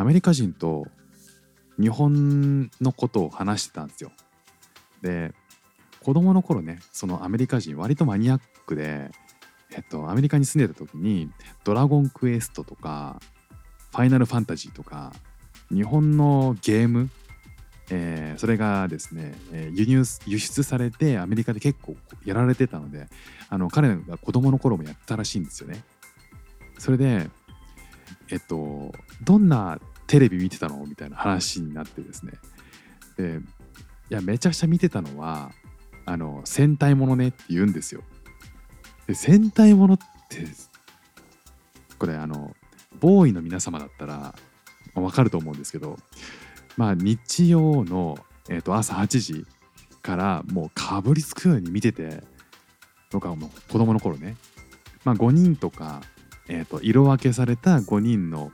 アメリカ人と日本のことを話してたんですよで子供の頃ねそのアメリカ人割とマニアックでえっと、アメリカに住んでた時に「ドラゴンクエスト」とかファイナルファンタジーとか日本のゲーム、えーそれがですね、えー輸入輸出されてアメリカで結構やられてたのであの彼が子供の頃もやったらしいんですよね。それでえっとどんなテレビ見てたのみたいな話になってですねでいやめちゃくちゃ見てたのはあの戦隊ものねって言うんですよ。で戦隊ものってこれあのボーイの皆様だったらわかると思うんですけどまあ日曜の、えー、と朝8時からもうかぶりつくように見てて僕はもう子供の頃ね、まあ、5人とか、えー、と色分けされた5人の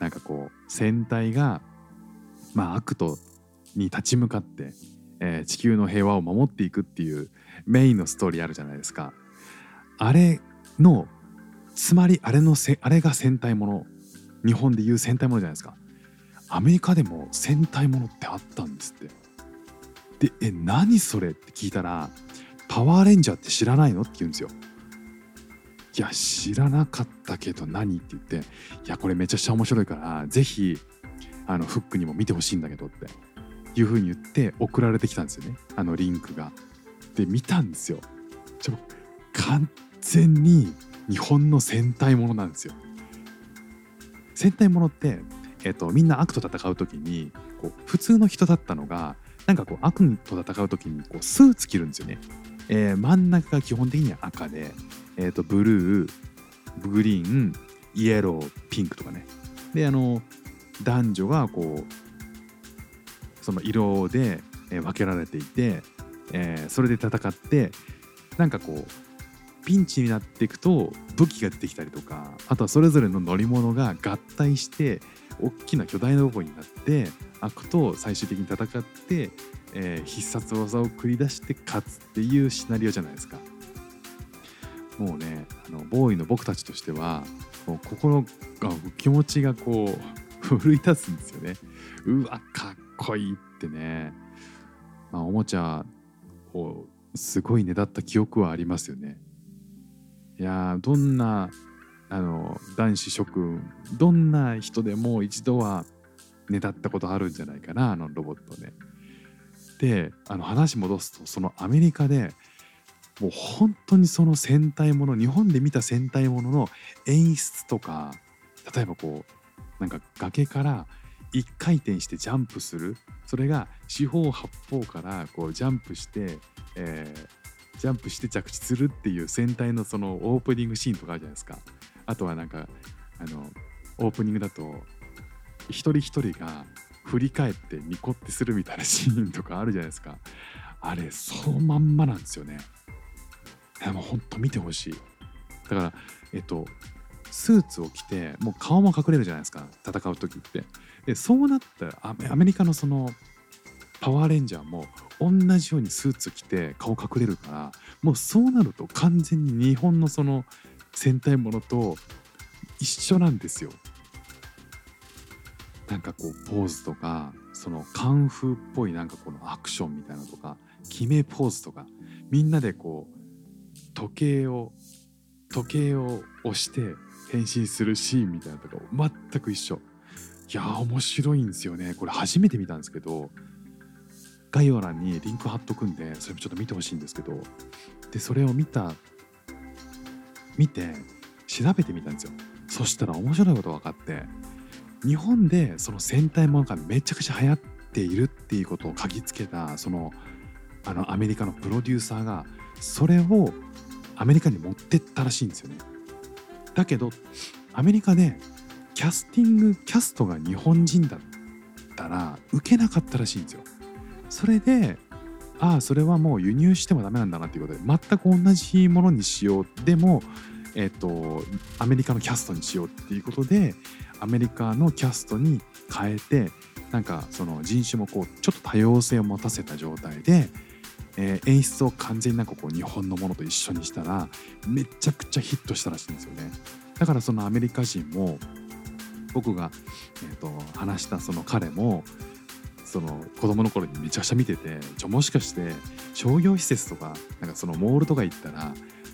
なんかこう戦隊が、まあ、悪とに立ち向かって、えー地球の平和を守っていくっていうメインのストーリーあるじゃないですか。あれのつまりあれのせあれが戦隊もの日本でいう戦隊ものじゃないですか。アメリカでも戦隊ものってあったんですって。でえ何それって聞いたらパワーレンジャーって知らないのって言うんですよ。いや知らなかったけど何って言っていやこれめちゃくちゃ面白いからぜひあのフックにも見てほしいんだけどっていう風に言って送られてきたんですよねあのリンクがで見たんですよちょ完全に日本の戦隊ものなんですよ。戦隊ものって、えっとみんな悪と戦う時にこう普通の人だったのがなんかこう悪と戦う時にこうスーツ着るんですよね。えー真ん中が基本的には赤で、えっとブルーグリーンイエローピンクとかね。であの男女がこうその色でえ分けられていて、えーそれで戦ってなんかこうピンチになっていくと武器が出てきたりとかあとはそれぞれの乗り物が合体して大きな巨大なロボになって悪と最終的に戦って、えー必殺技を繰り出して勝つっていうシナリオじゃないですか。もうねあのボーイの僕たちとしてはもう心が気持ちがこう奮い立つんですよね。うわかっこいいってね。まあ、おもちゃをすごいねだった記憶はありますよね。いやどんなあの男子諸君どんな人でも一度はねだったことあるんじゃないかなあのロボットね。であの話戻すとそのアメリカでもう本当にその戦隊もの日本で見た戦隊ものの演出とか例えばこうなんか崖から一回転してジャンプする。それが四方八方からこうジャンプして、えージャンプして着地するっていう戦隊のそのオープニングシーンとかあるじゃないですか。あとはなんかあのオープニングだと一人一人が振り返ってニコってするみたいなシーンとかあるじゃないですか。あれそのまんまなんですよね。やもうほんと見てほしいだからえっとスーツを着てもう顔も隠れるじゃないですか戦う時ってでそうなったらアメリカのそのパワーレンジャーも同じようにスーツ着て顔隠れるからもうそうなると完全に日本のその戦隊ものと一緒なんですよ。なんかこうポーズとかそのカンフーっぽいなんかこのアクションみたいなとか決めポーズとかみんなでこう時計を時計を押して変身するシーンみたいなとか全く一緒。いやー面白いんですよねこれ初めて見たんですけど概要欄にリンク貼っとくんでそれもちょっと見てほしいんですけどでそれを見た見て調べてみたんですよそしたら面白いこと分かって日本でその戦隊ものがめちゃくちゃ流行っているっていうことを嗅ぎつけたそのあのアメリカのプロデューサーがそれをアメリカに持ってったらしいんですよね。だけどアメリカでキャスティングキャストが日本人だったら受けなかったらしいんですよ。それでああそれはもう輸入してもダメなんだなっていうことで全く同じものにしよう。でもえっ、とアメリカのキャストにしようっていうことでアメリカのキャストに変えてなんかその人種もこうちょっと多様性を持たせた状態で、えー演出を完全になんかこう日本のものと一緒にしたらめちゃくちゃヒットしたらしいんですよね。だからそのアメリカ人も僕が、えー、と話したその彼もその子供の頃にめちゃくちゃ見ててちょもしかして商業施設とかなんかそのモールとか行ったら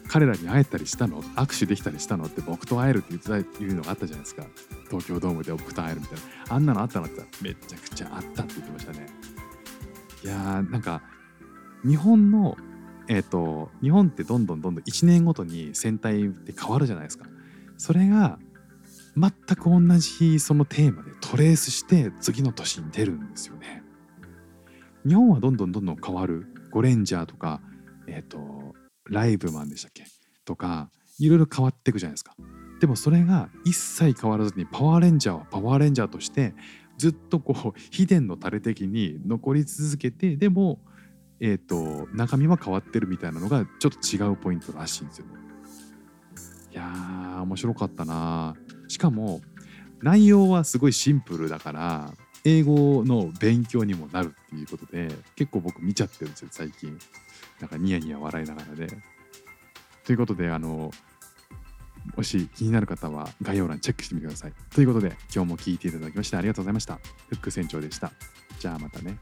彼らに会えたりしたの？握手できたりしたの？って僕と会えるって言ってたいうのがあったじゃないですか。東京ドームで僕と会えるみたいな。あんなのあったのって言ったらめちゃくちゃあったって言ってましたね。いやーなんか日本のえっ、と日本ってどんどんどんどん1年ごとに戦隊って変わるじゃないですかそれが全く同じそのテーマでトレースして次の年に出るんですよね。日本はどんどんどんどん変わるゴレンジャーとか、えっとライブマンでしたっけ？とかいろいろ変わっていくじゃないですか。でもそれが一切変わらずにパワーレンジャーはパワーレンジャーとしてずっとこう秘伝のタレ的に残り続けてでも、えっと中身は変わってるみたいなのがちょっと違うポイントらしいんですよ。いやー面白かったな。しかも内容はすごいシンプルだから英語の勉強にもなるっていうことで結構僕見ちゃってるんですよ最近。なんかニヤニヤ笑いながらで。ということであのもし気になる方は概要欄チェックしてみてください。ということで今日も聞いていただきましてありがとうございました。フック船長でした。じゃあまたね。